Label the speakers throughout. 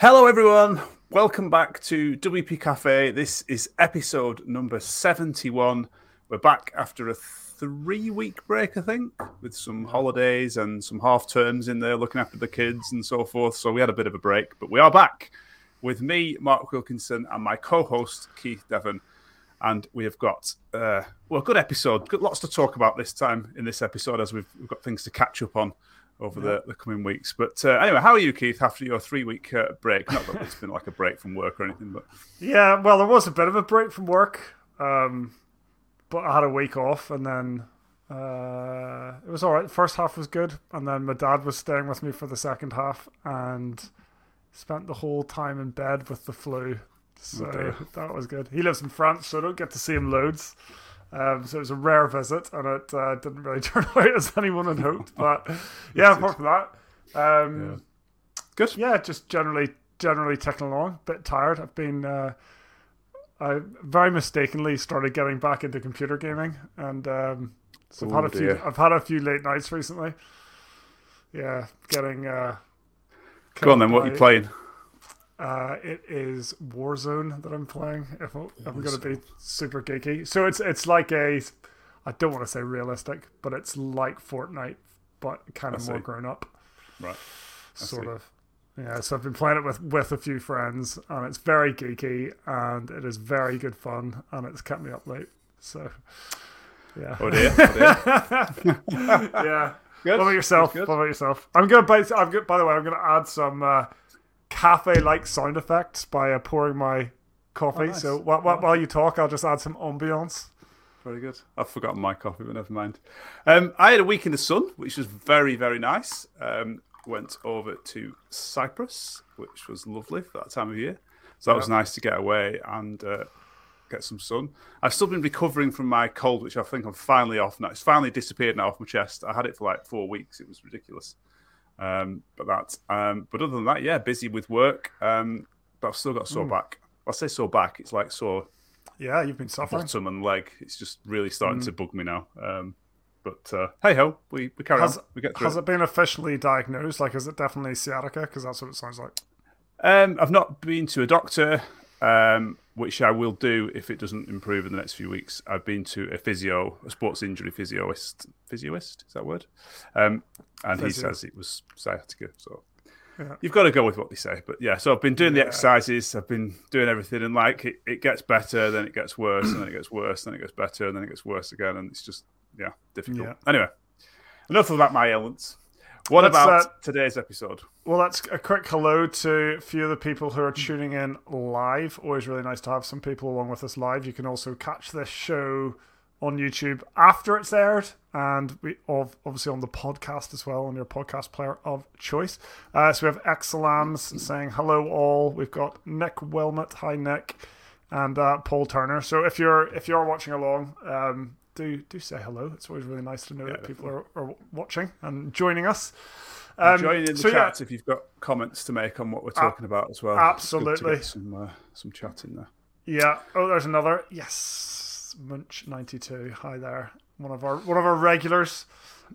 Speaker 1: Hello, everyone. Welcome back to WP Cafe. This is episode number 71. We're back after a three week break, I think, with some holidays and some half terms in there, looking after the kids and so forth. So we had a bit of a break, but we are back with me, Mark Wilkinson, and my co host, Keith Devon. And we have got, uh, well, a good episode. Got lots to talk about this time in this episode as we've, we've got things to catch up on over yeah. the, the coming weeks. But uh, anyway, how are you, Keith, after your three week uh, break? Not that it's been like a break from work or anything, but.
Speaker 2: Yeah, well, there was a bit of a break from work. Um, but I had a week off and then uh, it was all right. The first half was good. And then my dad was staying with me for the second half and spent the whole time in bed with the flu. So okay. that was good. He lives in France, so I don't get to see him loads. Um, so it was a rare visit, and it uh, didn't really turn out as anyone had hoped. But yeah, apart from that, um, yeah. good. Yeah, just generally generally ticking along. Bit tired. I've been. Uh, I very mistakenly started getting back into computer gaming, and um, so I've had a few. I've had a few late nights recently. Yeah, getting. Uh,
Speaker 1: Go on then. What are you playing?
Speaker 2: Uh, it is Warzone that I'm playing. If, I'm, I'm going to be super geeky, so it's it's like a, I don't want to say realistic, but it's like Fortnite, but kind of more grown up.
Speaker 1: Right.
Speaker 2: I sort see. of. Yeah, so I've been playing it with with a few friends, and it's very geeky, and it is very good fun, and it's kept me up late. So, yeah.
Speaker 1: Oh dear. Oh
Speaker 2: dear. yeah. Good. What about yourself? What about yourself? I'm gonna. By, I'm good. By the way, I'm gonna add some. Uh, cafe-like sound effects by uh, pouring my coffee. Oh, nice. So while, while, while you talk, I'll just add some ambiance.
Speaker 1: Very good. I've forgotten my coffee, but never mind. Um, I had a week in the sun, which was very, very nice. Um, went over to Cyprus, which was lovely for that time of year. So that was nice to get away and uh, get some sun. I've still been recovering from my cold, which I think I'm finally off now. It's finally disappeared now off my chest. I had it for like four weeks. It was ridiculous. Um, but that, um, but other than that, yeah, busy with work. Um, but I've still got sore mm. back. I say sore back. It's like sore.
Speaker 2: Yeah, you've been suffering.
Speaker 1: Bottom and leg. It's just really starting mm. to bug me now. Um, but uh, hey ho, we, we carry
Speaker 2: has,
Speaker 1: on. We get
Speaker 2: through. Has
Speaker 1: it.
Speaker 2: it been officially diagnosed? Like, is it definitely sciatica? Because that's what it sounds like.
Speaker 1: Um, I've not been to a doctor. Um, which I will do if it doesn't improve in the next few weeks. I've been to a physio, a sports injury physioist, physioist is that word? Um, and Physio. he says it was sciatica. So yeah. you've got to go with what they say. But yeah, so I've been doing yeah. the exercises, I've been doing everything, and like it, it gets better, then it gets worse, and then it gets worse, then it gets better, and then it gets worse again, and it's just yeah difficult. Yeah. Anyway, enough about my ailments. What Let's, about today's episode?
Speaker 2: Well, that's a quick hello to a few of the people who are tuning in live. Always really nice to have some people along with us live. You can also catch this show on YouTube after it's aired, and we of obviously on the podcast as well on your podcast player of choice. Uh, so we have Exelams saying hello all. We've got Nick Wilmot, hi Nick, and uh, Paul Turner. So if you're if you're watching along, um, do do say hello. It's always really nice to know yeah, that people are, are, watching and joining us.
Speaker 1: Um, Join in the so chat yeah, if you've got comments to make on what we're talking uh, about as well.
Speaker 2: Absolutely,
Speaker 1: some uh, some chat in there.
Speaker 2: Yeah. Oh, there's another. Yes, Munch ninety two. Hi there. One of our one of our regulars.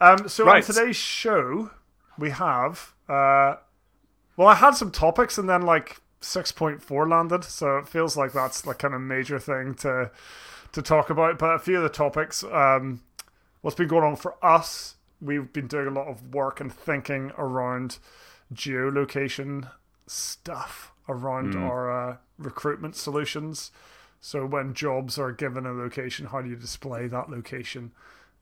Speaker 2: Um, so right. on today's show, we have. Uh, well, I had some topics, and then like six point four landed, so it feels like that's like kind of major thing to to talk about, but a few of the topics. Um, what's been going on for us? We've been doing a lot of work and thinking around geolocation stuff around mm. our uh, recruitment solutions. So when jobs are given a location, how do you display that location?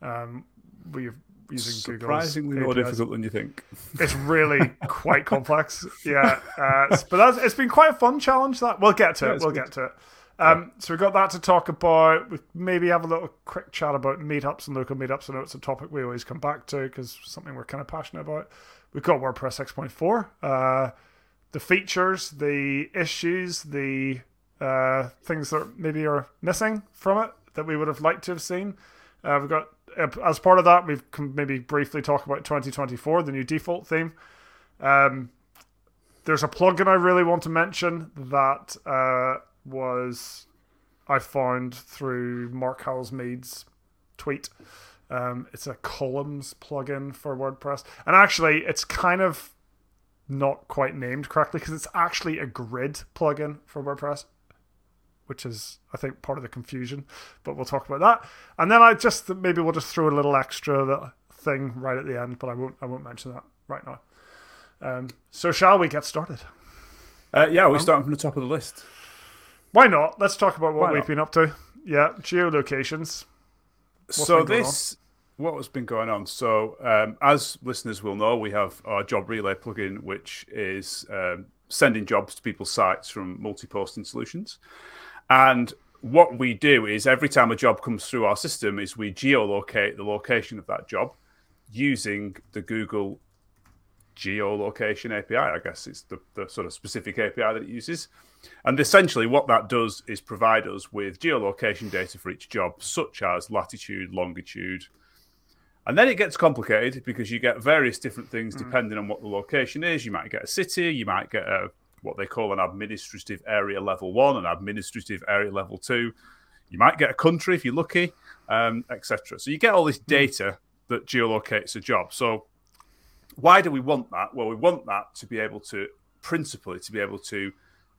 Speaker 2: Um, we've using Google,
Speaker 1: surprisingly more difficult than you think.
Speaker 2: It's really quite complex, yeah. Uh, but that's, it's been quite a fun challenge. That we'll get to yeah, it. We'll good. get to it. Um, so we've got that to talk about. We maybe have a little quick chat about meetups and local meetups. I know it's a topic we always come back to because something we're kind of passionate about. We've got WordPress 6.4, uh, the features, the issues, the uh, things that maybe are missing from it that we would have liked to have seen. Uh, we've got as part of that, we've maybe briefly talk about 2024, the new default theme. Um, there's a plugin I really want to mention that uh, was I found through Mark Howells-Mead's tweet. Um, it's a columns plugin for WordPress, and actually, it's kind of not quite named correctly because it's actually a grid plugin for WordPress, which is I think part of the confusion. But we'll talk about that. And then I just maybe we'll just throw a little extra thing right at the end, but I won't I won't mention that right now. Um, so shall we get started?
Speaker 1: Uh, yeah, we're um, starting from the top of the list.
Speaker 2: Why not? Let's talk about what we've been up to. Yeah, geolocations.
Speaker 1: What's so this what has been going on? So, um, as listeners will know, we have our Job Relay plugin, which is um, sending jobs to people's sites from multi-posting solutions. And what we do is every time a job comes through our system, is we geolocate the location of that job using the Google geolocation API. I guess it's the, the sort of specific API that it uses. And essentially, what that does is provide us with geolocation data for each job, such as latitude, longitude, and then it gets complicated because you get various different things mm. depending on what the location is. You might get a city, you might get a what they call an administrative area level one, an administrative area level two. You might get a country if you're lucky, um, etc. So you get all this mm. data that geolocates a job. So why do we want that? Well, we want that to be able to principally to be able to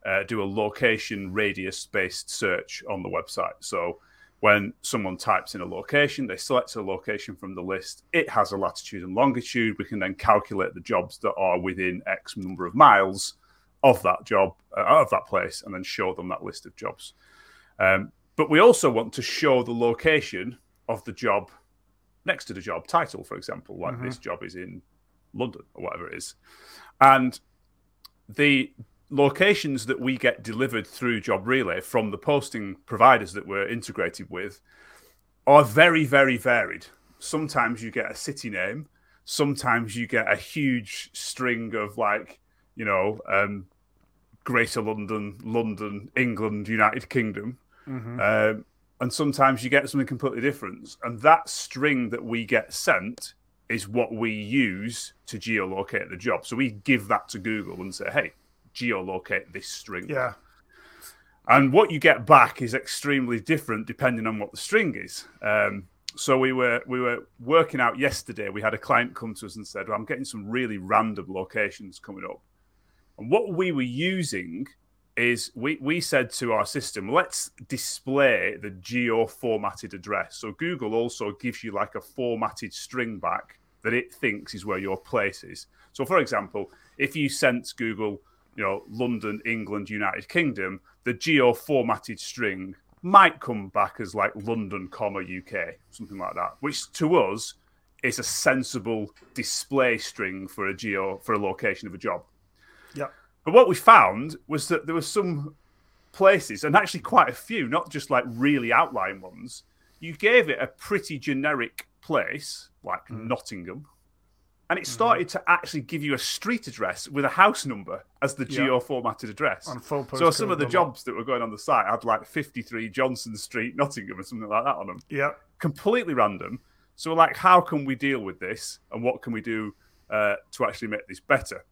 Speaker 1: uh, do a location radius based search on the website. So when someone types in a location, they select a location from the list. It has a latitude and longitude. We can then calculate the jobs that are within X number of miles of that job, uh, of that place, and then show them that list of jobs. Um, but we also want to show the location of the job next to the job title, for example, like mm-hmm. this job is in London or whatever it is. And the locations that we get delivered through Job Relay from the posting providers that we're integrated with are very, very varied. Sometimes you get a city name, sometimes you get a huge string of like, you know, um, Greater London, London, England, United Kingdom. Mm-hmm. Um, and sometimes you get something completely different. And that string that we get sent is what we use to geolocate the job. So we give that to Google and say, hey, geolocate this string.
Speaker 2: Yeah.
Speaker 1: And what you get back is extremely different depending on what the string is. Um, so we were we were working out yesterday. We had a client come to us and said, well, "I'm getting some really random locations coming up." And what we were using is we we said to our system, "Let's display the geo formatted address." So Google also gives you like a formatted string back that it thinks is where your place is. So, for example, if you sent Google you know, London, England, United Kingdom, the geo formatted string might come back as like London, comma UK, something like that, which to us is a sensible display string for a geo for a location of a job.
Speaker 2: Yeah.
Speaker 1: But what we found was that there were some places, and actually quite a few, not just like really outlying ones. You gave it a pretty generic place, like mm. Nottingham, and it started mm-hmm. to actually give you a street address with a house number as the geo formatted address. so some of the jobs that were going on the site had like 53 Johnson Street, Nottingham, or something like that on them.
Speaker 2: Yeah,
Speaker 1: completely random. So we're like, how can we deal with this, and what can we do uh, to actually make this better?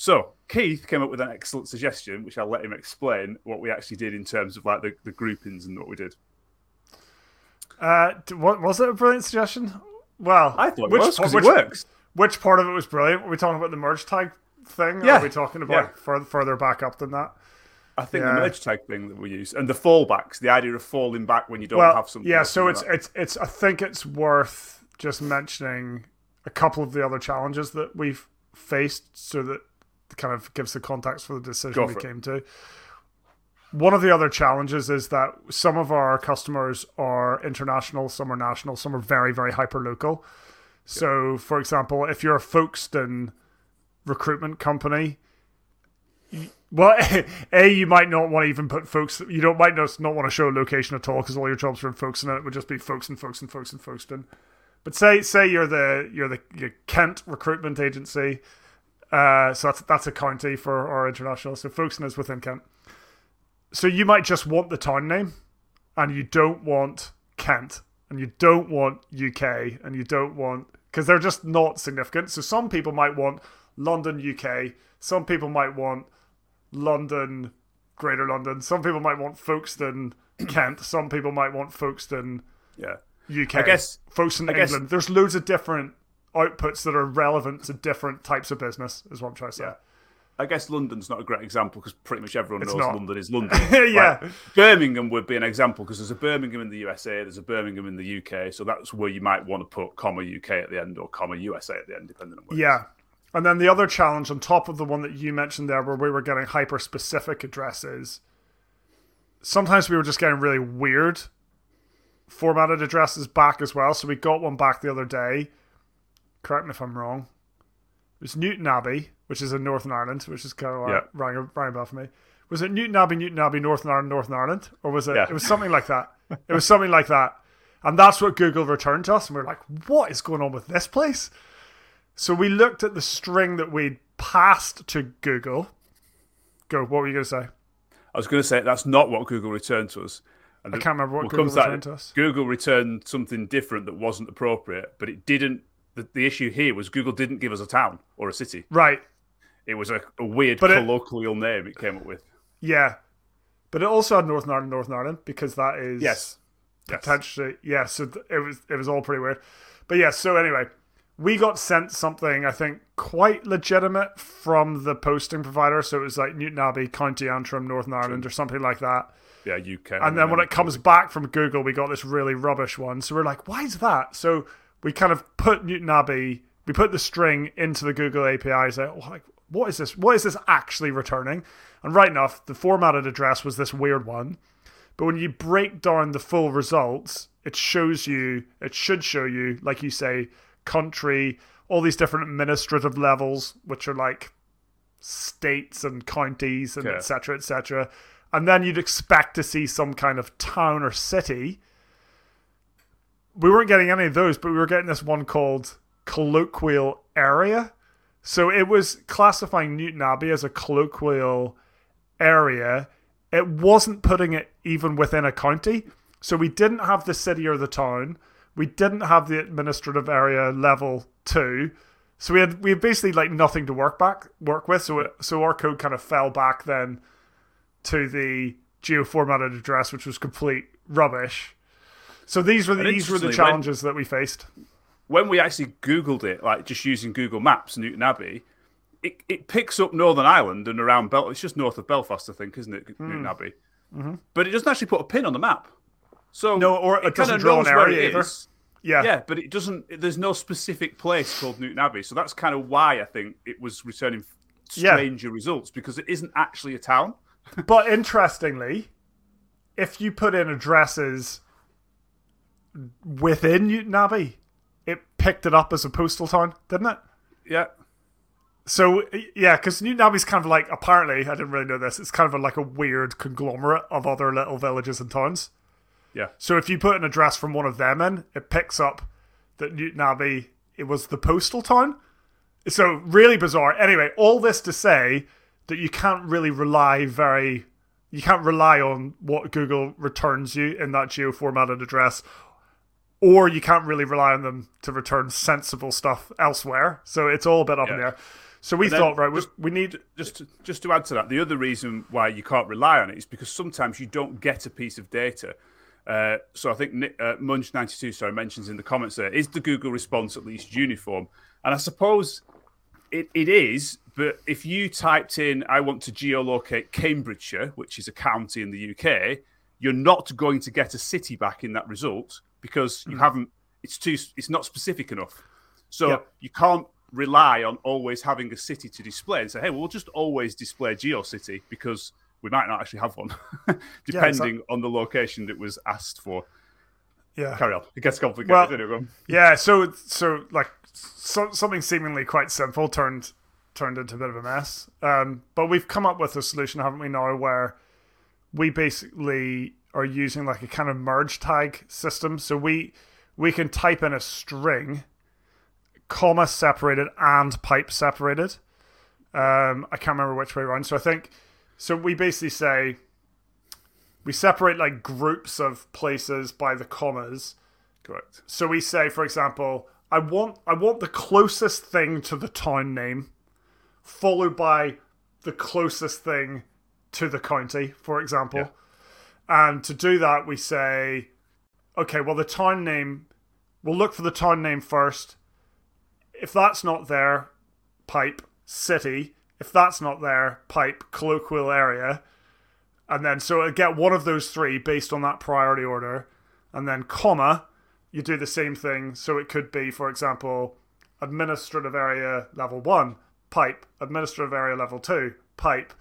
Speaker 1: So Keith came up with an excellent suggestion, which I'll let him explain what we actually did in terms of like the, the groupings and what we did.
Speaker 2: Uh, what was it a brilliant suggestion? Well,
Speaker 1: I thought it was because it works.
Speaker 2: Which part of it was brilliant? Were we talking about the merge tag thing? Yeah. are we talking about yeah. further, further back up than that?
Speaker 1: I think yeah. the merge tag thing that we use and the fallbacks, the idea of falling back when you don't well, have something.
Speaker 2: Yeah, so it's it's it's. I think it's worth just mentioning a couple of the other challenges that we've faced, so that kind of gives the context for the decision we came to. One of the other challenges is that some of our customers are international, some are national, some are very very hyper local. So, for example, if you're a Folkestone recruitment company, well, a you might not want to even put folks. You don't might not not want to show location at all because all your jobs are in Folkestone. It would just be Folkestone, Folkestone, Folkestone, Folkestone. But say say you're the you're the you're Kent recruitment agency. Uh, so that's that's a county for our international. So Folkestone is within Kent. So you might just want the town name, and you don't want Kent, and you don't want UK, and you don't want because they're just not significant. So some people might want London, UK. Some people might want London, Greater London. Some people might want Folkestone, Kent. Some people might want Folkestone,
Speaker 1: yeah,
Speaker 2: UK. I guess Folkestone, I England. Guess, There's loads of different outputs that are relevant to different types of business. Is what I'm trying to say.
Speaker 1: Yeah. I guess London's not a great example because pretty much everyone
Speaker 2: It's
Speaker 1: knows
Speaker 2: not.
Speaker 1: London is London.
Speaker 2: Yeah.
Speaker 1: Like, Birmingham would be an example because there's a Birmingham in the USA, there's a Birmingham in the UK, so that's where you might want to put comma UK at the end or comma USA at the end, depending on where.
Speaker 2: Yeah. And then the other challenge on top of the one that you mentioned there, where we were getting hyper specific addresses, sometimes we were just getting really weird formatted addresses back as well. So we got one back the other day. Correct me if I'm wrong. It was Newtownabbey, which is in Northern Ireland, which is kind of
Speaker 1: Yeah.
Speaker 2: rang, rang a bell for me. Was it Newtownabbey, Newton Abbey, Northern Ireland, Northern Ireland? Or was it?
Speaker 1: Yeah.
Speaker 2: It was something like that. It was something like that. And that's what Google returned to us. And we are like, what is going on with this place? So we looked at the string that we'd passed to Google. Go, what were you going to say?
Speaker 1: I was going to say that's not what Google returned to us. And
Speaker 2: I can't remember what Google returned to us.
Speaker 1: Google returned something different that wasn't appropriate, but it didn't. The, the issue here was Google didn't give us a town or a city.
Speaker 2: Right.
Speaker 1: It was a, a weird
Speaker 2: But it-
Speaker 1: colloquial name it came up with.
Speaker 2: Yeah. But it also had Northern Ireland, Northern Ireland, because that is
Speaker 1: Yes. Yes.
Speaker 2: potentially yeah. So it was it was all pretty weird. But yeah. So anyway, we got sent something I think quite legitimate from the posting provider. So it was like Newtownabbey, County Antrim, Northern Ireland, or something like that.
Speaker 1: Yeah, UK.
Speaker 2: And then when it comes back from Google, we got this really rubbish one. So we're like, why is that? So we kind of put Newtownabbey, we put the string into the Google API. Say, oh, like, what is this? What is this actually returning? And right enough, the formatted address was this weird one. But when you break down the full results, it shows you, it should show you, like you say, country, all these different administrative levels, which are like states and counties and
Speaker 1: Okay.
Speaker 2: et cetera, et cetera. And then you'd expect to see some kind of town or city. We weren't getting any of those, but we were getting this one called colloquial area. So it was classifying Newtownabbey as a colloquial area. It wasn't putting it even within a county. So we didn't have the city or the town. We didn't have the administrative area level two. So we had we had basically like nothing to work back work with. So it, so our code kind of fell back then to the geo formatted address, which was complete rubbish. So these were the, these were the
Speaker 1: interestingly, when-
Speaker 2: challenges that we faced.
Speaker 1: when we actually Googled it, like just using Google Maps, Newtownabbey, it, it picks up Northern Ireland and around Bel. It's just north of Belfast, I think, isn't it,
Speaker 2: Hmm.
Speaker 1: Newtownabbey? Mm-hmm. But it doesn't actually put a pin on the map. So
Speaker 2: No, or it
Speaker 1: kinda
Speaker 2: doesn't draw an area either.
Speaker 1: is.
Speaker 2: Yeah.
Speaker 1: Yeah, but it doesn't. There's no specific place called Newtownabbey, so that's kind of why I think it was returning
Speaker 2: Yeah.
Speaker 1: stranger results because it isn't actually a town.
Speaker 2: But interestingly, if you put in addresses within Newtownabbey, it picked it up as a postal town, didn't it?
Speaker 1: Yeah,
Speaker 2: So yeah, because Newtownabbey's kind of like apparently I didn't really know this. It's kind of a, like a weird conglomerate of other little villages and towns.
Speaker 1: yeah.
Speaker 2: So if you put an address from one of them in, it picks up that Newtownabbey it was the postal town. So really bizarre. Anyway, all this to say that you can't really rely very you can't rely on what Google returns you in that geo formatted address or you can't really rely on them to return sensible stuff elsewhere. So it's all a bit up in the air. So we thought, right, we,
Speaker 1: just-
Speaker 2: we need
Speaker 1: just to, just to add to that, the other reason why you can't rely on it is because sometimes you don't get a piece of data. Uh, so I think Nick, uh, Munch92 sorry mentions in the comments there is the Google response at least uniform, and I suppose it, it is. But if you typed in "I want to geolocate Cambridgeshire," which is a county in the UK, you're not going to get a city back in that result because you haven't. It's too. It's not specific enough. So you can't rely on always having a city to display and say, hey, well, we'll just always display GeoCity because we might not actually have one, depending on the location that was asked for.
Speaker 2: yeah.
Speaker 1: Carry on. It gets complicated.
Speaker 2: Well-
Speaker 1: it?
Speaker 2: Yeah, so so like so, something seemingly quite simple turned turned into a bit of a mess. Um, but we've come up with a solution, haven't we? Now where we basically are using like a kind of merge tag system. So we we can type in a string, comma separated and pipe separated. Um, I can't remember which way around. So I think so. We basically say we separate like groups of places by the commas.
Speaker 1: Correct.
Speaker 2: So we say, for example, I want I want the closest thing to the town name, followed by the closest thing to the county, for example. And to do that, we say, okay, well, the town name, we'll look for the town name first. If that's not there, pipe city. If that's not there, pipe colloquial area, and then so get one of those three based on that priority order, and then comma, you do the same thing. So it could be, for example, administrative area level one, pipe, administrative area level two, pipe,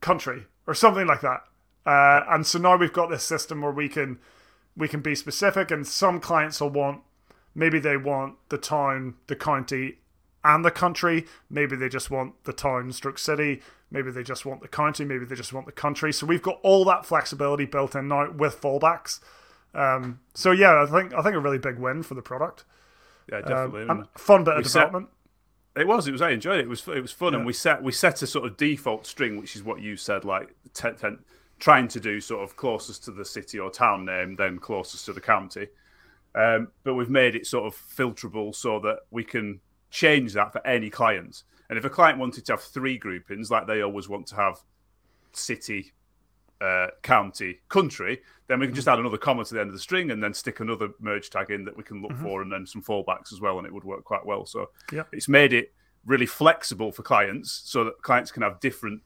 Speaker 2: country, or something like that. Uh, and so now we've got this system where we can we can be specific, and some clients will want maybe they want the town, the county, and the country. Maybe they just want the town, stroke city. Maybe they just want the county. Maybe they just want the country. So we've got all that flexibility built in now with fallbacks. Um, so yeah, I think I think a really big win for the product.
Speaker 1: Yeah, definitely.
Speaker 2: Um, fun bit of development.
Speaker 1: Set, it was. It was. I enjoyed it. It was. It was fun, yeah. and we set we set a sort of default string, which is what you said, like ten, ten, trying to do sort of closest to the city or town name, then closest to the county. Um, but we've made it sort of filterable so that we can change that for any client. And if a client wanted to have three groupings, like they always want to have city, uh, county, country, then we can just add another comma to the end of the string and then stick another merge tag in that we can look mm-hmm. for and then some fallbacks as well, and it would work quite well. So
Speaker 2: yep.
Speaker 1: it's made it really flexible for clients so that clients can have different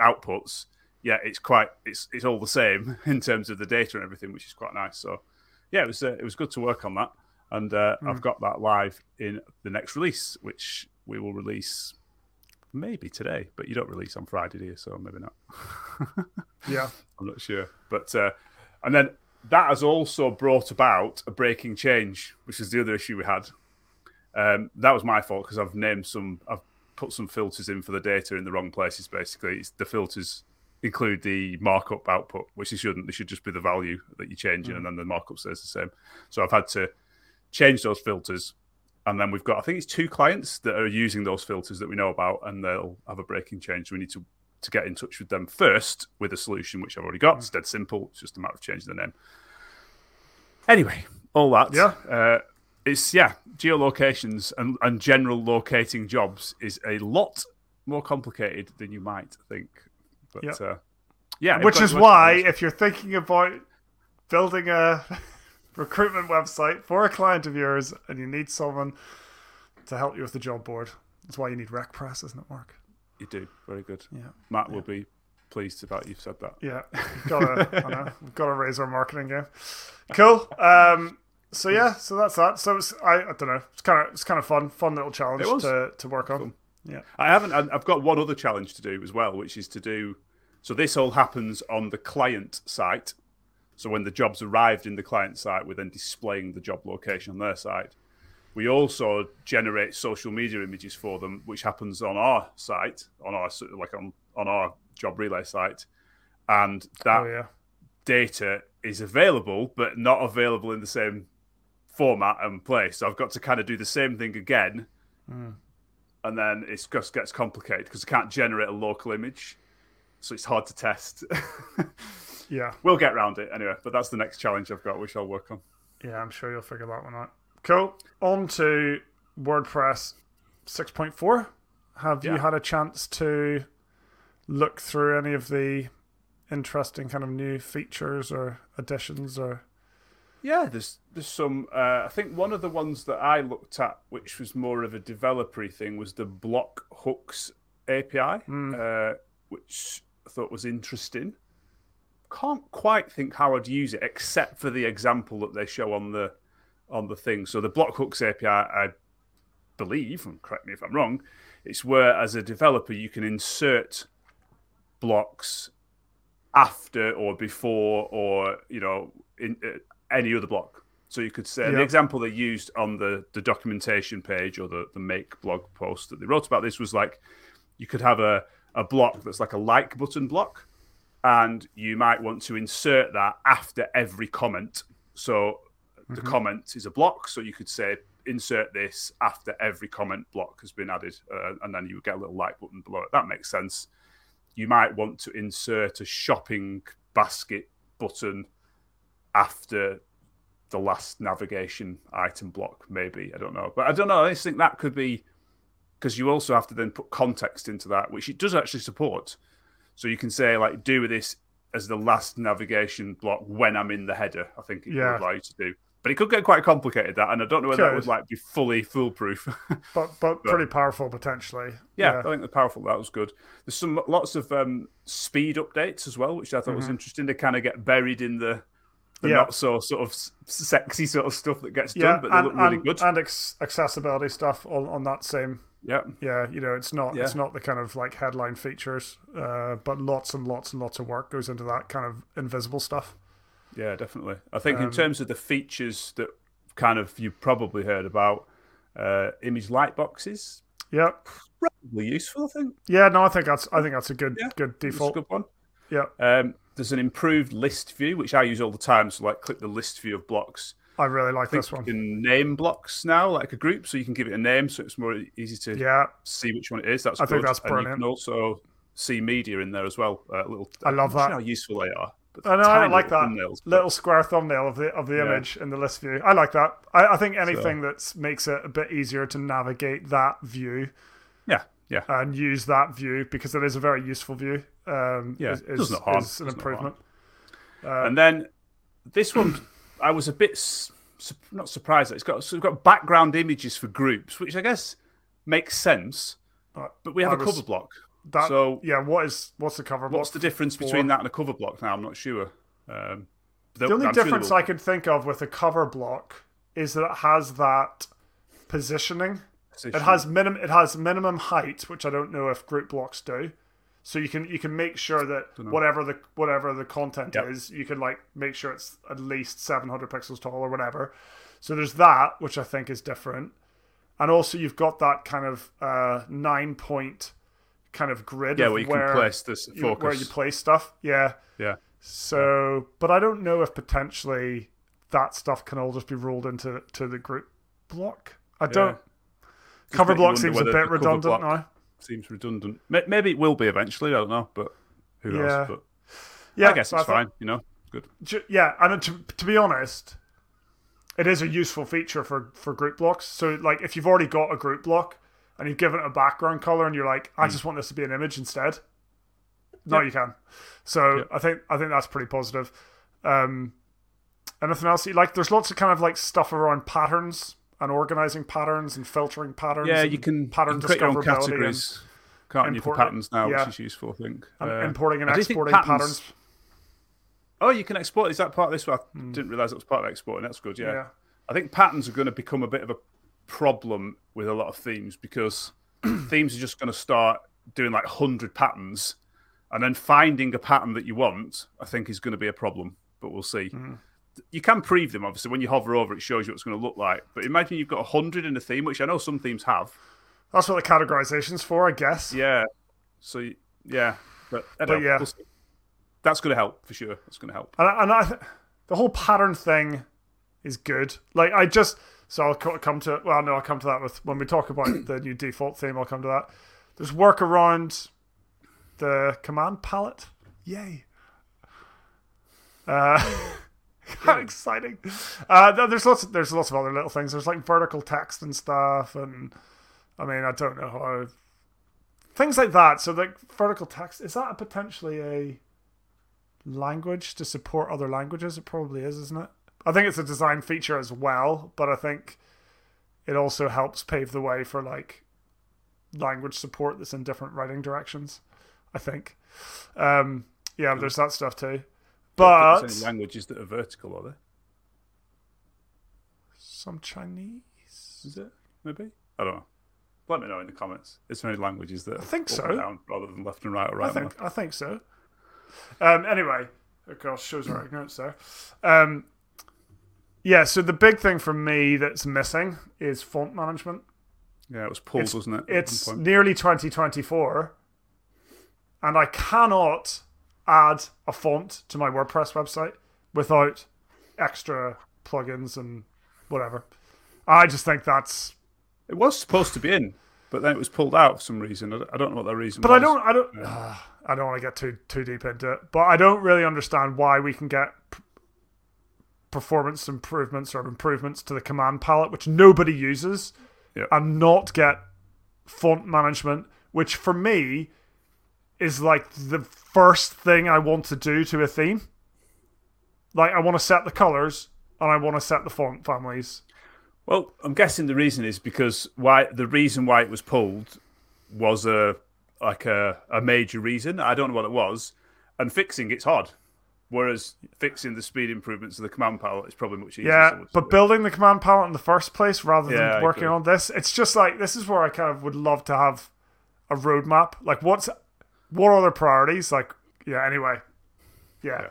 Speaker 1: outputs. Yeah, it's quite it's it's all the same in terms of the data and everything, which is quite nice. So yeah, it was uh, it was good to work on that, and uh, mm. I've got that live in the next release, which we will release maybe today, but you don't release on Friday, do you? So maybe not.
Speaker 2: yeah,
Speaker 1: I'm not sure. But uh, and then that has also brought about a breaking change, which is the other issue we had. Um, that was my fault because I've named some, I've put some filters in for the data in the wrong places. Basically, it's, the filters include the markup output, which they shouldn't. They should just be the value that you're changing, mm. and then the markup stays the same. So I've had to change those filters and then we've got I think it's two clients that are using those filters that we know about, and they'll have a breaking change. So we need to to get in touch with them first with a solution which I've already got. It's dead simple. It's just a matter of changing the name. Anyway, all that.
Speaker 2: Yeah.
Speaker 1: Uh, it's yeah, geolocations and, and general locating jobs is a lot more complicated than you might think. But
Speaker 2: yep.
Speaker 1: uh, yeah,
Speaker 2: which is why if you're thinking about building a recruitment website for a client of yours and you need someone to help you with the job board. That's why you need RecPress, isn't it, Mark?
Speaker 1: You do. Very good.
Speaker 2: Yeah.
Speaker 1: Matt
Speaker 2: yeah.
Speaker 1: will be pleased about you've said that.
Speaker 2: Yeah. Got to, know, we've got to raise our marketing game. Cool. Um, so yeah, so that's that. So it's, I, I don't know. It's kind of it's kind of fun, fun little challenge to to work on. Cool. Yeah.
Speaker 1: I haven't. I've got one other challenge to do as well, which is to do. So this all happens on the client site, so when the jobs arrived in the client site, we're then displaying the job location on their site. We also generate social media images for them, which happens on our site, on our like on on our job relay site, and that
Speaker 2: oh, yeah.
Speaker 1: data is available, but not available in the same format and place. So I've got to kind of do the same thing again,
Speaker 2: mm.
Speaker 1: And then it just gets complicated because I can't generate a local image, so it's hard to test.
Speaker 2: Yeah.
Speaker 1: We'll get around it anyway, but that's the next challenge I've got, which I'll work on.
Speaker 2: Yeah, I'm sure you'll figure that one out. Cool. On to WordPress 6.4. Have yeah. you had a chance to look through any of the interesting kind of new features or additions or
Speaker 1: yeah there's there's some uh, i think one of the ones that i looked at which was more of a developer thing was the block hooks api
Speaker 2: mm.
Speaker 1: uh, which i thought was interesting can't quite think how I'd use it except for the example that they show on the on the thing. So the block hooks API, I believe, and correct me if I'm wrong, it's where as a developer you can insert blocks after or before or you know in uh, any other block. So you could say yep. the example they used on the the documentation page or the the make blog post that they wrote about this was like you could have a a block that's like a like button block and you might want to insert that after every comment. So the mm-hmm. comment is a block, so you could say insert this after every comment block has been added, uh, and then you would get a little like button below it. That makes sense. You might want to insert a shopping basket button after the last navigation item block, maybe. I don't know. But I don't know. I just think that could be because you also have to then put context into that, which it does actually support. So you can say like do this as the last navigation block when I'm in the header. I think it yeah. would allow you to do. But it could get quite complicated that, and I don't know whether that would like be fully foolproof.
Speaker 2: but, but pretty powerful potentially.
Speaker 1: Yeah, yeah, I think the powerful that was good. There's some lots of um, speed updates as well, which I thought mm-hmm. was interesting. They kind of get buried in the the yeah. not so sort of sexy sort of stuff that gets yeah, done, but they
Speaker 2: and,
Speaker 1: look really
Speaker 2: and,
Speaker 1: good.
Speaker 2: And ex- accessibility stuff on, on that same.
Speaker 1: Yeah,
Speaker 2: yeah. You know, it's not yeah. it's not the kind of like headline features, uh, but lots and lots and lots of work goes into that kind of invisible stuff.
Speaker 1: Yeah, definitely. I think um, in terms of the features that kind of you probably heard about, uh, image light boxes.
Speaker 2: Yeah,
Speaker 1: probably useful. I think.
Speaker 2: Yeah, no, I think that's I think that's a good yeah, good default.
Speaker 1: good one.
Speaker 2: Yeah.
Speaker 1: Um, there's an improved list view, which I use all the time. So, like, click the list view of blocks.
Speaker 2: I really like I this one.
Speaker 1: You can name blocks now, like a group, so you can give it a name, so it's more easy to
Speaker 2: yeah.
Speaker 1: see which one it is. That's
Speaker 2: I
Speaker 1: good.
Speaker 2: think that's brilliant.
Speaker 1: And you can also see media in there as well. Uh, little,
Speaker 2: I love that.
Speaker 1: How useful they are.
Speaker 2: I know, I like that little square thumbnail of the of the yeah. image in the list view. I like that. I, I think anything so. that makes it a bit easier to navigate that view.
Speaker 1: Yeah, yeah,
Speaker 2: and use that view because it is a very useful view. Um,
Speaker 1: yeah,
Speaker 2: is, is,
Speaker 1: harm.
Speaker 2: is an improvement.
Speaker 1: Uh, and then this one, I was a bit su- not surprised that it's got so it's got background images for groups, which I guess makes sense. But we have I a was, cover block.
Speaker 2: That,
Speaker 1: so
Speaker 2: yeah, what is what's the cover block?
Speaker 1: What's the difference for? between that and a cover block? Now I'm not sure. Um,
Speaker 2: the only difference I can think of with a cover block is that it has that positioning. Position. It has minim. It has minimum height, which I don't know if group blocks do. So you can you can make sure that whatever the whatever the content yep. is, you can like make sure it's at least 700 pixels tall or whatever. So there's that, which I think is different, and also you've got that kind of uh, nine point kind of grid.
Speaker 1: Yeah, where you where can place this focus.
Speaker 2: You, where you place stuff. Yeah.
Speaker 1: Yeah.
Speaker 2: So, but I don't know if potentially that stuff can all just be rolled into to the group block. I don't. Cover block seems a bit redundant now
Speaker 1: seems redundant. Maybe it will be eventually. I don't know, but who knows?
Speaker 2: Yeah.
Speaker 1: But
Speaker 2: yeah,
Speaker 1: I guess it's fine. you know, good.
Speaker 2: Yeah, and to, to be honest, it is a useful feature for for group blocks. So, like, if you've already got a group block and you've given it a background color, and you're like, I mm. just want this to be an image instead. No, yep. you can. So yep. I think I think that's pretty positive. Um, anything else like? There's lots of kind of like stuff around patterns and organizing patterns and filtering patterns.
Speaker 1: Yeah, you can pattern you can create your own categories. Can't you for patterns now, yeah. which is useful, I think.
Speaker 2: And uh, importing and exporting patterns, patterns.
Speaker 1: Oh, you can export. Is that part of this? Well, I mm. didn't realize it was part of exporting. That's good. Yeah. yeah. I think patterns are going to become a bit of a problem with a lot of themes because themes are just going to start doing like hundred patterns, and then finding a pattern that you want, I think, is going to be a problem. But we'll see. Mm you can preview them obviously. When you hover over it shows you what it's going to look like. But imagine you've got 100 in a theme which i know some themes have.
Speaker 2: That's what the categorization's for i guess.
Speaker 1: Yeah. So yeah. But,
Speaker 2: but yeah. We'll
Speaker 1: that's going to help for sure. That's going to help.
Speaker 2: And, I, and I, the whole pattern thing is good. Like i just so i'll come to well no i'll come to that with when we talk about the new default theme i'll come to that. There's work around the command palette. Yay. Uh How exciting! Uh, there's lots. Of, there's lots of other little things. There's like vertical text and stuff, and I mean, I don't know how things like that. So, like vertical text is that a potentially a language to support other languages? It probably is, isn't it? I think it's a design feature as well, but I think it also helps pave the way for like language support that's in different writing directions. I think. Um, yeah, there's that stuff too. But
Speaker 1: languages that are vertical, are there?
Speaker 2: Some Chinese.
Speaker 1: Is it? Maybe. I don't know. Let me know in the comments. Is there any languages that I
Speaker 2: think so.
Speaker 1: down rather than left and right or right? I
Speaker 2: think I think so. Um, anyway, of course, shows our ignorance there. Um, yeah, so the big thing for me that's missing is font management.
Speaker 1: Yeah, it was pulled,
Speaker 2: it's,
Speaker 1: wasn't it?
Speaker 2: It's nearly 2024, and I cannot add a font to my WordPress website without extra plugins and whatever. I just think that's.
Speaker 1: It was supposed to be in, but then it was pulled out for some reason. I don't know what the reason.
Speaker 2: But
Speaker 1: was.
Speaker 2: I don't. I don't. Uh, I don't want to get too too deep into it. But I don't really understand why we can get performance improvements or improvements to the command palette, which nobody uses,
Speaker 1: yep.
Speaker 2: and not get font management, which for me is like the first thing I want to do to a theme. Like I want to set the colors and I want to set the font families.
Speaker 1: Well, I'm guessing the reason is because why the reason why it was pulled was a like a, a major reason. I don't know what it was, and fixing it's hard. Whereas fixing the speed improvements of the command palette is probably much easier.
Speaker 2: Yeah, but building the command palette in the first place rather than
Speaker 1: Yeah, I
Speaker 2: working on this, it's just like this is where I kind of would love to have a roadmap. Like, what's what are other priorities? Like, yeah. Anyway, yeah.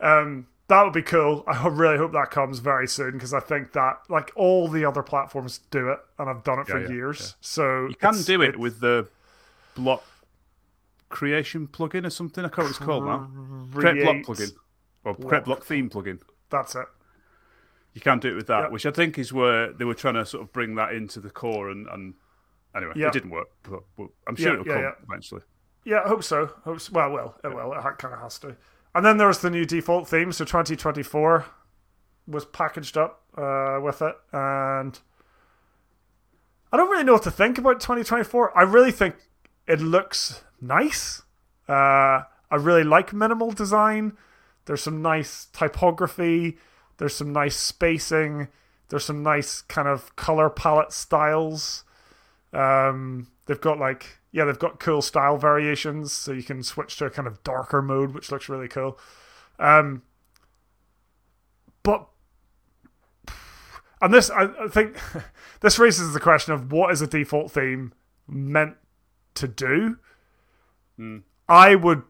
Speaker 2: Um, that would be cool. I really hope that comes very soon because I think that like all the other platforms do it, and I've done it for
Speaker 1: Yeah, yeah,
Speaker 2: years. So
Speaker 1: you can do it with the block creation plugin or something. I can't remember what it's called now. Create block plugin or create block theme plugin.
Speaker 2: That's it.
Speaker 1: You can do it with that,
Speaker 2: Yeah.
Speaker 1: which I think is where they were trying to sort of bring that into the core. And, and anyway,
Speaker 2: Yeah.
Speaker 1: it didn't work, but, but I'm sure
Speaker 2: Yeah,
Speaker 1: it'll
Speaker 2: yeah,
Speaker 1: come
Speaker 2: yeah.
Speaker 1: eventually.
Speaker 2: Yeah, I hope so. Hope so. Well, well, it will. It kind of has to. And then there's the new default theme. So 2024 was packaged up uh, with it, and I don't really know what to think about 2024. I really think it looks nice. Uh, I really like minimal design. There's some nice typography. There's some nice spacing. There's some nice kind of color palette styles. Um, they've got like yeah, they've got cool style variations, so you can switch to a kind of darker mode, which looks really cool. Um, but and this, I, I think, this raises the question of what is a default theme meant to do. I would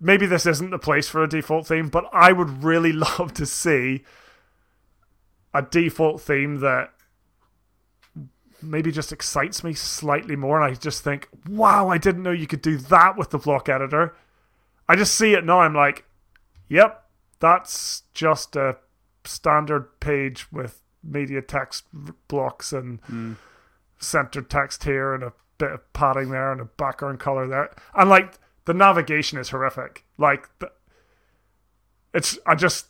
Speaker 2: maybe this isn't the place for a default theme, but I would really love to see a default theme that maybe just excites me slightly more and I just think, wow, I didn't know you could do that with the block editor. I just see it now, I'm like, yep, that's just a standard page with media text blocks and hmm. centered text here and a bit of padding there and a background color there. And like the navigation is horrific. Like the, it's I just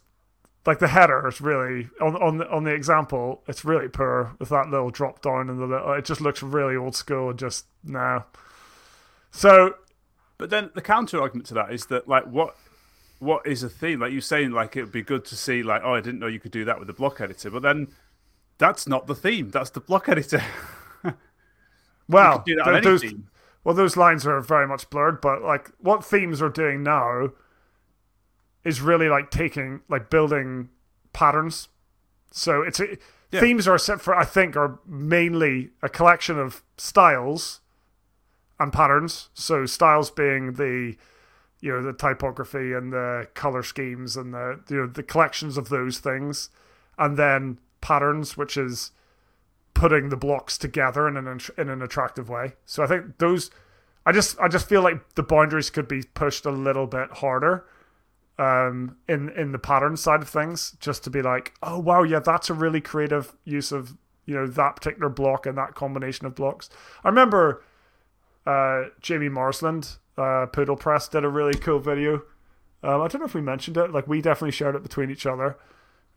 Speaker 2: like the header is really on on the, on the example. It's really poor with that little drop down and the little. It just looks really old school just no. So
Speaker 1: But then the counter argument to that is that, like, what what is a theme? Like you're saying, like it would be good to see, like, oh, I didn't know you could do that with the block editor. But then that's not the theme. That's the block editor.
Speaker 2: well,
Speaker 1: do that
Speaker 2: th-
Speaker 1: on any
Speaker 2: those well those lines are very much blurred. But like what themes are doing now is really like taking like building patterns. So it's a, themes are set for I think are mainly a collection of styles and patterns. So styles being the you know the typography and the color schemes and the you know the collections of those things, and then patterns, which is putting the blocks together in an in an attractive way. So I think those, I just I just feel like the boundaries could be pushed a little bit harder, um, in in the pattern side of things, just to be like, oh wow, yeah, that's a really creative use of you know that particular block and that combination of blocks. I remember uh, Jamie Marsland, uh, Pootlepress, did a really cool video. Um, I don't know if we mentioned it. Like we definitely shared it between each other.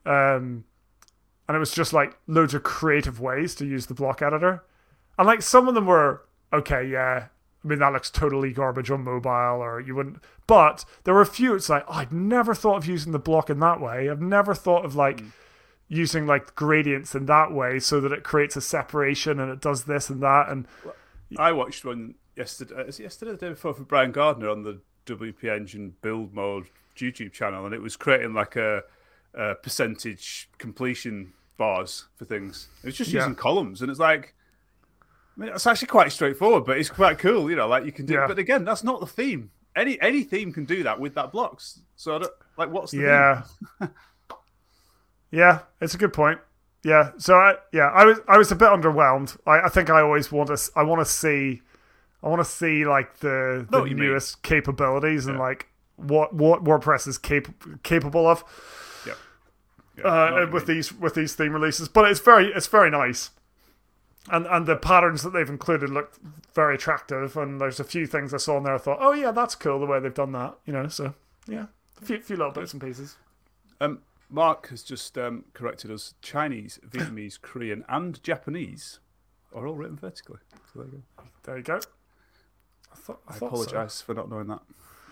Speaker 2: Um, and it was just like loads of creative ways to use the block editor. And like some of them were okay, yeah. I mean that looks totally garbage on mobile, or you wouldn't. But there were a few. It's like oh, I'd never thought of using the block in that way. I've never thought of like mm. using like gradients in that way, so that it creates a separation and it does this and that. And
Speaker 1: I watched one yesterday. Uh, is it yesterday, the day before, for Brian Gardner on the WP Engine build mode YouTube channel, and it was creating like a, a percentage completion bars for things. It was just
Speaker 2: Yeah.
Speaker 1: using columns, and it's like. I mean, it's actually quite straightforward, but it's quite cool, you know. Like you can do,
Speaker 2: Yeah.
Speaker 1: but again, that's not the theme. Any any theme can do that with that blocks. So, I don't, like, what's the
Speaker 2: yeah, yeah, it's a good point. Yeah, so I yeah I was I was a bit underwhelmed. I, I think I always want to I want to see I want to see like the the
Speaker 1: you mean.
Speaker 2: newest capabilities and like what what WordPress is cap- capable of
Speaker 1: Yeah. Yeah, I know what
Speaker 2: uh, with
Speaker 1: mean.
Speaker 2: these with these theme releases. But it's very it's very nice, and and the patterns that they've included look very attractive. And there's a few things I saw in there. I thought, oh yeah, that's cool the way they've done that. You know, so yeah, a few few little bits and pieces.
Speaker 1: Um, Mark has just um, corrected us. Chinese, Vietnamese, Korean, and Japanese are all written vertically. So there you go.
Speaker 2: There you go. I thought I,
Speaker 1: I
Speaker 2: thought so.
Speaker 1: apologise for not knowing that.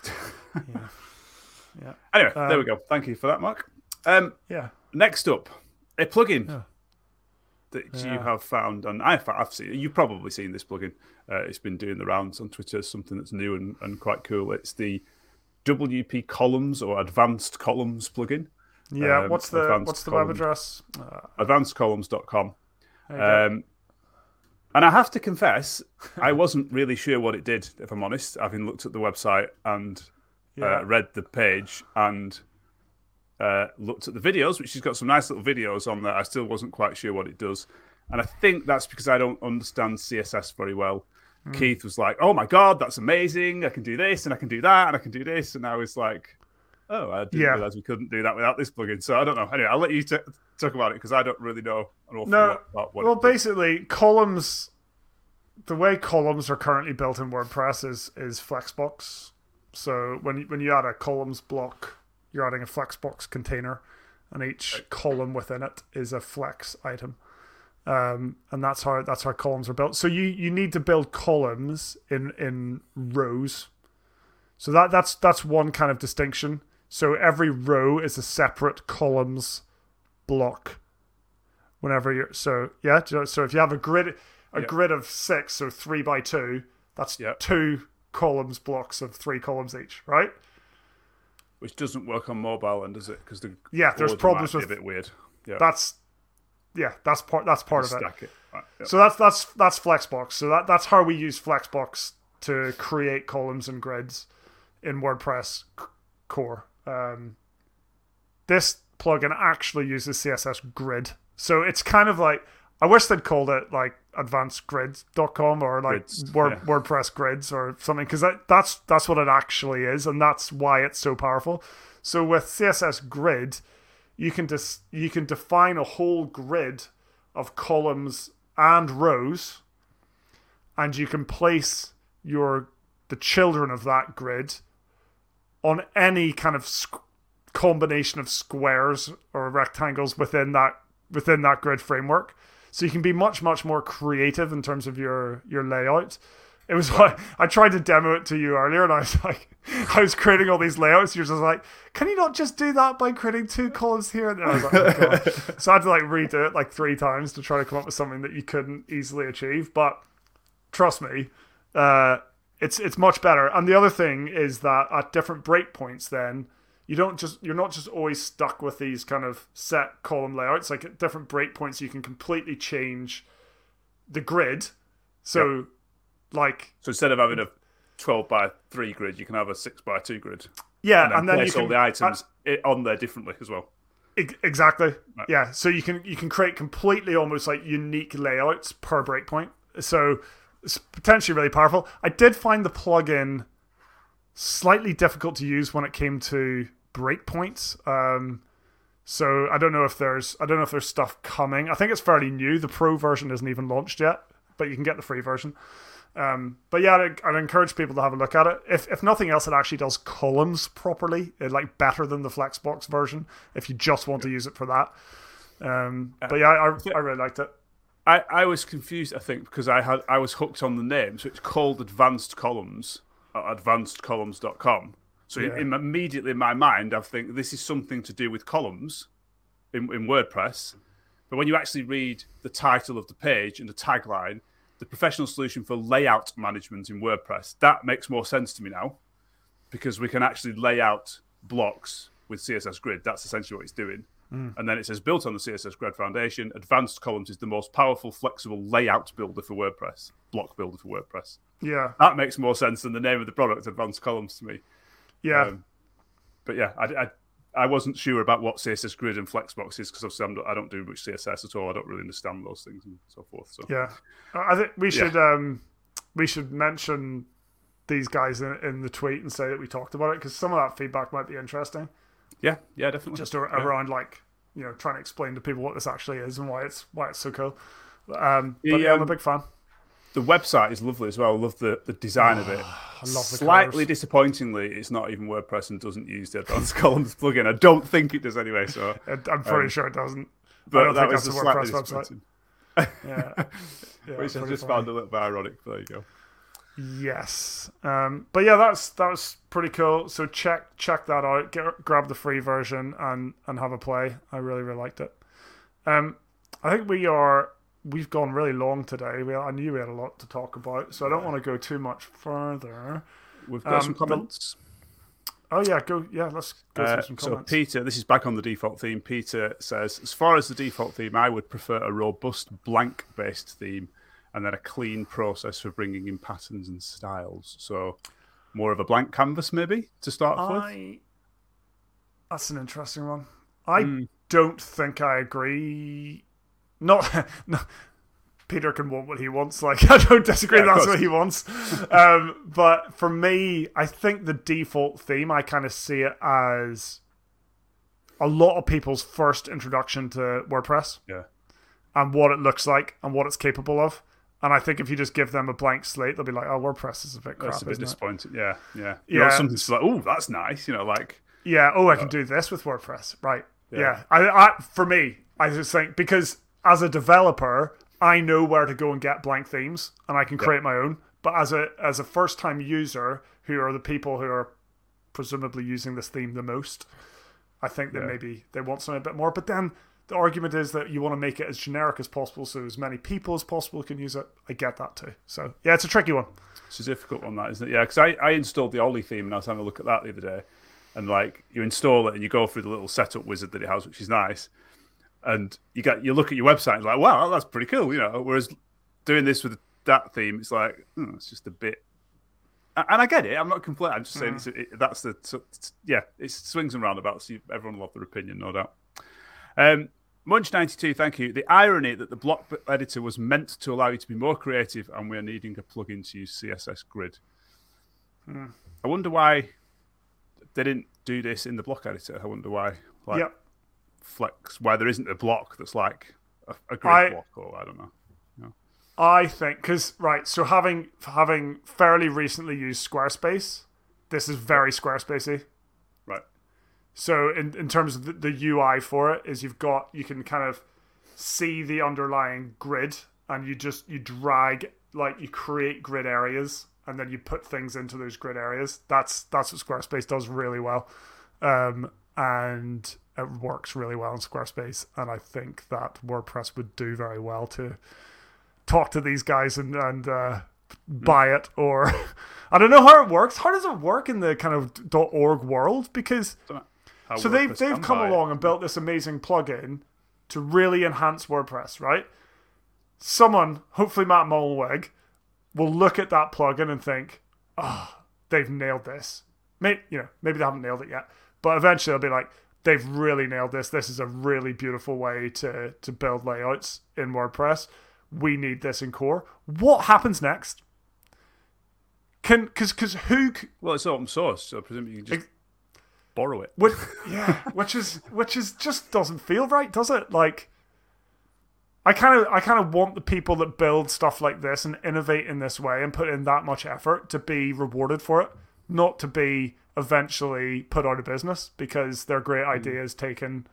Speaker 2: Yeah.
Speaker 1: Anyway,
Speaker 2: Um,
Speaker 1: there we go. Thank you for that, Mark. Um,
Speaker 2: Yeah.
Speaker 1: next up, a plugin
Speaker 2: Yeah.
Speaker 1: That
Speaker 2: Yeah.
Speaker 1: you have found, and I've, I've seen. You've probably seen this plugin. Uh, it's been doing the rounds on Twitter. Something that's new and, and quite cool. It's the WP Columns or Advanced Columns plugin.
Speaker 2: Yeah.
Speaker 1: Um,
Speaker 2: what's the what's the web address? Uh,
Speaker 1: advancedcolumns.com. Um, and I have to confess, I wasn't really sure what it did, if I'm honest, having looked at the website and
Speaker 2: Yeah.
Speaker 1: uh, read the page and uh, looked at the videos, which she's got some nice little videos on there. I still wasn't quite sure what it does. And I think that's because I don't understand CSS very well.
Speaker 2: Hmm.
Speaker 1: Keith was like, oh my God, that's amazing. I can do this and I can do that and I can do this. And I was like, oh, I didn't
Speaker 2: Yeah.
Speaker 1: realize we couldn't do that without this plugin. So I don't know. Anyway, I'll let you t- talk about it because I don't really know an awful
Speaker 2: No,
Speaker 1: lot about what
Speaker 2: well, basically, columns. The way columns are currently built in WordPress is is Flexbox. So when when you add a columns block, you're adding a Flexbox container, and each column within it is a Flex item. Um, and that's how that's how columns are built. So you you need to build columns in in rows. So that that's that's one kind of distinction. So every row is a separate columns block whenever you're so yeah so if you have a grid a grid of six so three by two that's
Speaker 1: Yeah.
Speaker 2: two columns blocks of three columns each right
Speaker 1: Which doesn't work on mobile, and does it? Because the
Speaker 2: Yeah, there's problems with-
Speaker 1: a bit weird. Yeah,
Speaker 2: that's yeah that's part that's part of it
Speaker 1: it. Right, yeah.
Speaker 2: so that's that's that's flexbox so that that's how we use flexbox to create columns and grids in wordpress c- core um, this plugin actually uses css grid so it's kind of like i wish they'd called it like advancedgrids.com or like
Speaker 1: Grids,
Speaker 2: Word,
Speaker 1: yeah.
Speaker 2: wordpress grids or something because that, that's that's what it actually is and that's why it's so powerful so with css grid you can dis- you can define a whole grid of columns and rows and you can place your the children of that grid on any kind of squ- combination of squares or rectangles within that within that grid framework so you can be much much more creative in terms of your your layout it was like I tried to demo it to you earlier, and I was like, I was creating all these layouts. You're just like, can you not just do that by creating two columns here? And I was like, oh so I had to like redo it like three times to try to come up with something that you couldn't easily achieve. But trust me, uh, it's it's much better. And the other thing is that at different breakpoints, then you don't just you're not just always stuck with these kind of set column layouts. Like at different breakpoints, you can completely change the grid. So, like
Speaker 1: So instead of having a 12 by 3 grid, you can have a 6 by 2 grid.
Speaker 2: yeah,
Speaker 1: And then,
Speaker 2: and then you
Speaker 1: place
Speaker 2: can
Speaker 1: all the items i on there differently as well.
Speaker 2: Ex- Exactly. Yeah. So you can you can create completely almost like unique layouts per breakpoint. So it's potentially really powerful. I did find the plugin slightly difficult to use when it came to breakpoints. Um, so I don't know if there's I don't know if there's stuff coming. I think it's fairly new. The pro version isn't even launched yet, but you can get the free version. Um, but yeah, I'd, I'd encourage people to have a look at it. If if nothing else, it actually does columns properly, it, like better than the Flexbox version. If you just want to use it for that. Um, but yeah, I, I really liked it.
Speaker 1: I, I was confused, I think, because I had I was hooked on the name. So it's called Advanced Columns at advancedcolumns.com. So
Speaker 2: Yeah.
Speaker 1: in, immediately in my mind, I think this is something to do with columns in, in WordPress. But when you actually read the title of the page and the tagline, the professional solution for layout management in WordPress, that makes more sense to me now because we can actually lay out blocks with CSS Grid. That's essentially what it's doing. Mm. And then it says built on the CSS Grid Foundation, Advanced Columns is the most powerful, flexible layout builder for WordPress, block builder for WordPress.
Speaker 2: Yeah,
Speaker 1: That makes more sense than the name of the product, Advanced Columns, to me.
Speaker 2: Yeah,
Speaker 1: Um, but yeah, I, I, I wasn't sure about what CSS Grid and Flexbox is because obviously I'm not, I don't do much CSS at all. I don't really understand those things and so forth. So
Speaker 2: yeah. I think we should um, we should mention these guys in, in the tweet and say that we talked about it because some of that feedback might be interesting.
Speaker 1: yeah, yeah, definitely.
Speaker 2: just ar-
Speaker 1: Yeah.
Speaker 2: around like you know trying to explain to people what this actually is and why it's why it's so cool. Um, but
Speaker 1: The,
Speaker 2: yeah, I'm a
Speaker 1: um,
Speaker 2: big fan.
Speaker 1: The website is lovely as well. I love the, the design of it.
Speaker 2: I love
Speaker 1: Slightly disappointingly, it's not even WordPress and doesn't use the Advanced Columns plugin. I don't think it does anyway. So,
Speaker 2: I- I'm pretty sure it doesn't. I
Speaker 1: but
Speaker 2: don't
Speaker 1: that
Speaker 2: think
Speaker 1: was
Speaker 2: that's
Speaker 1: a
Speaker 2: WordPress website. Yeah, yeah
Speaker 1: which I just
Speaker 2: funny.
Speaker 1: found a little bit ironic. But there you go.
Speaker 2: Yes, um, but yeah, that's that was pretty cool. So check check that out. Get, grab the free version and and have a play. I really really liked it. Um, I think we are we've gone really long today. We I knew we had a lot to talk about, so I don't want to go too much further.
Speaker 1: We've got um, some comments.
Speaker 2: Oh yeah, go yeah. Let's go uh, some comments.
Speaker 1: So Peter, this is back on the default theme. Peter says, as far as the default theme, I would prefer a robust blank based theme and then a clean process for bringing in patterns and styles. So more of a blank canvas, maybe to start I... with.
Speaker 2: That's an interesting one. I mm. don't think I agree. Not, no, Peter can want what he wants. Like I don't disagree. Yeah, that's what he wants. um, but for me, I think the default theme, I kind of see it as a lot of people's first introduction to WordPress.
Speaker 1: Yeah.
Speaker 2: And what it looks like and what it's capable of. And I think if you just give them a blank slate, they'll be like, "Oh, WordPress is a bit crap."
Speaker 1: That's a bit
Speaker 2: disappointing.
Speaker 1: Yeah, yeah, you yeah. Something like, "Oh, that's nice," you know, like.
Speaker 2: Yeah. Oh, I can uh, do this with WordPress. Right. Yeah. yeah. I, I, for me, I just think because as a developer, I know where to go and get blank themes, and I can create my own. But as a as a first time user, who are the people who are presumably using this theme the most, I think that maybe they want something a bit more. But then the argument is that you want to make it as generic as possible so as many people as possible can use it. I get that too. So, yeah, it's a tricky one.
Speaker 1: It's a difficult one, that, isn't it? Yeah, because I, I installed the Ollie theme and I was having a look at that the other day. And, like, you install it and you go through the little setup wizard that it has, which is nice. And you get you look at your website and it's like, wow, that's pretty cool, you know. Whereas doing this with that theme, it's like, hmm, it's just a bit and I get it. I'm not complaining. I'm just saying mm. it, that's the yeah. It swings and roundabouts. everyone will have their opinion, no doubt. Um, Munch92, thank you. The irony that the block editor was meant to allow you to be more creative and we're needing a plugin to use CSS Grid. Hmm. I wonder why they didn't do this in the block editor. I wonder why. Like, yep. Flex, where there isn't a block that's like a, a grid I, block, or I don't know.
Speaker 2: I think because right, so having having fairly recently used Squarespace, this is very Squarespacey. Right. So in, in terms of the, the UI for it is you've got you can kind of see the underlying grid and you just you drag like you create grid areas and then you put things into those grid areas. That's that's what Squarespace does really well. Um, and it works really well in Squarespace and I think that WordPress would do very well to talk to these guys and and uh, buy it or I don't know how it works. How does it work in the kind of .org world because so they've they've come along and built this amazing plugin to really enhance WordPress, right? Someone, hopefully Matt Mullenweg, will look at that plugin and think, "Oh, they've nailed this." Maybe you know, maybe they haven't nailed it yet, but eventually they'll be like, "They've really nailed this. This is a really beautiful way to to build layouts in WordPress. We need this in core." What happens next? Can because because who?
Speaker 1: Well, it's open source, so presumably you can just borrow it.
Speaker 2: Which, yeah, which is which is just doesn't feel right, does it? Like, I kind of I kind of want the people that build stuff like this and innovate in this way and put in that much effort to be rewarded for it, not to be eventually put out of business because their great mm. ideas taken.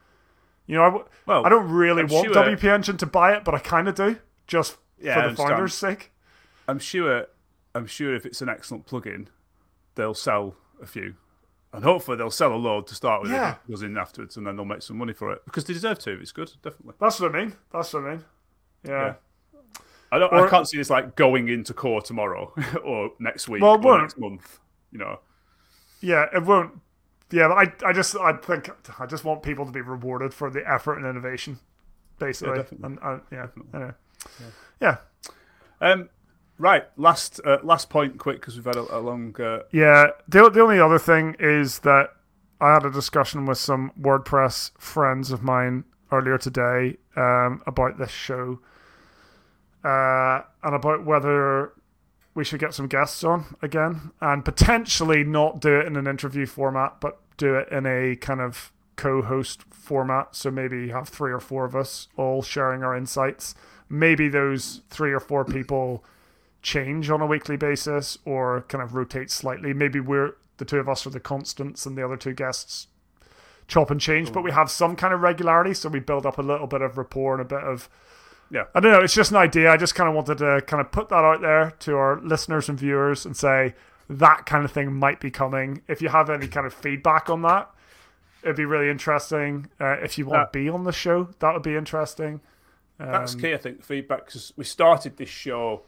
Speaker 2: You know, I, well, I don't really I'm want sure, WP Engine to buy it, but I kind of do, just yeah, for the founder's sake.
Speaker 1: I'm sure. I'm sure if it's an excellent plugin, they'll sell a few and hopefully they'll sell a load to start with. Yeah. Goes in afterwards, and then they'll make some money for it because they deserve to. It's good, definitely.
Speaker 2: That's what I mean. That's what I mean. Yeah. yeah.
Speaker 1: I don't. Or, I can't see this like going into core tomorrow or next week well, or next month. You know.
Speaker 2: Yeah, it won't. Yeah, I, I just, I think, I just want people to be rewarded for the effort and innovation, basically. Yeah, definitely. And, uh, yeah, anyway. yeah.
Speaker 1: yeah. Um, Right, last uh, last point, quick, because we've had a, a long. Uh...
Speaker 2: Yeah, the the only other thing is that I had a discussion with some WordPress friends of mine earlier today um, about this show, uh, and about whether we should get some guests on again, and potentially not do it in an interview format, but do it in a kind of co-host format. So maybe have three or four of us all sharing our insights. Maybe those three or four people change on a weekly basis or kind of rotate slightly. Maybe we're the two of us are the constants and the other two guests chop and change, but we have some kind of regularity, so we build up a little bit of rapport and a bit of
Speaker 1: Yeah.
Speaker 2: I don't know. It's just an idea. I just kind of wanted to kind of put that out there to our listeners and viewers and say that kind of thing might be coming. If you have any kind of feedback on that, it'd be really interesting. Uh, if you want to be on the show, that would be interesting.
Speaker 1: Um, That's key, I think, feedback, because we started this show,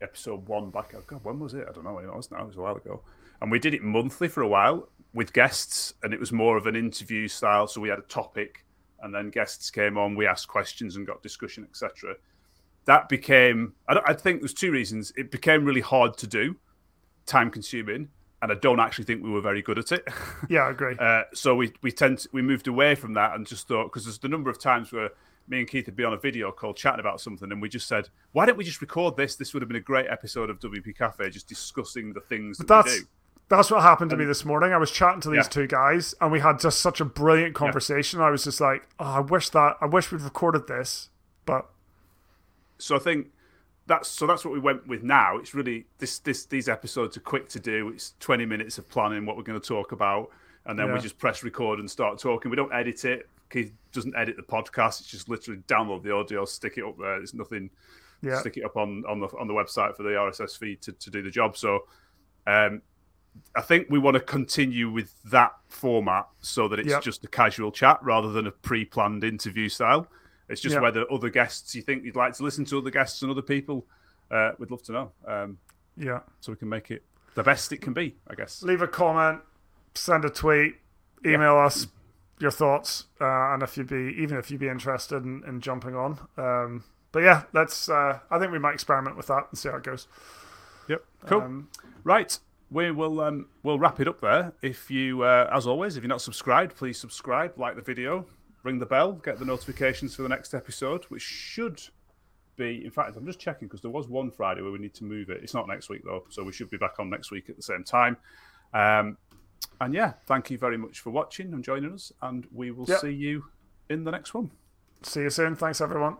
Speaker 1: episode one, back, oh God, when was it? I don't know when it was now, it was a while ago. And we did it monthly for a while with guests, and it was more of an interview style. So we had a topic, and then guests came on, we asked questions and got discussion, etc. That became, I, I think there's two reasons. It became really hard to do, time consuming, and I don't actually think we were very good at it.
Speaker 2: Yeah, I agree.
Speaker 1: uh, so we we tend to, we moved away from that and just thought because there's the number of times where me and Keith would be on a video call chatting about something, and we just said, "Why don't we just record this? This would have been a great episode of WP Cafe, just discussing the things that
Speaker 2: that's,
Speaker 1: we do."
Speaker 2: That's what happened to me this morning. I was chatting to these
Speaker 1: Yeah.
Speaker 2: two guys, and we had just such a brilliant conversation. I was just like, "Oh, I wish that I wish we'd recorded this," but
Speaker 1: So I think that's so that's what we went with now. It's really this this these episodes are quick to do. It's 20 minutes of planning what we're going to talk about, and then we just press record and start talking. We don't edit it. Keith doesn't edit the podcast. It's just literally download the audio, stick it up there. There's nothing.
Speaker 2: yeah,
Speaker 1: Stick it up on on the on the website for the RSS feed to, to do the job. So, um, I think we want to continue with that format so that it's
Speaker 2: Yep.
Speaker 1: just a casual chat rather than a pre-planned interview style. It's just
Speaker 2: Yeah.
Speaker 1: whether other guests you think you'd like to listen to other guests and other people. Uh, we'd love to know, um,
Speaker 2: yeah.
Speaker 1: so we can make it the best it can be. I guess.
Speaker 2: Leave a comment, send a tweet, email us your thoughts, uh, and if you'd be even if you'd be interested in, in jumping on. Um, but yeah, let's. Uh, I think we might experiment with that and see how it goes.
Speaker 1: Yep. Cool.
Speaker 2: Um,
Speaker 1: Right. We will um, we'll wrap it up there. If you, uh, as always, if you're not subscribed, please subscribe, like the video, ring the bell, get the notifications for the next episode, which should be. In fact, I'm just checking because there was one Friday where we need to move it. It's not next week though, so we should be back on next week at the same time. Um, and yeah, thank you very much for watching and joining us, and we will
Speaker 2: Yep.
Speaker 1: see you in the next one.
Speaker 2: see you soon. Thanks, everyone.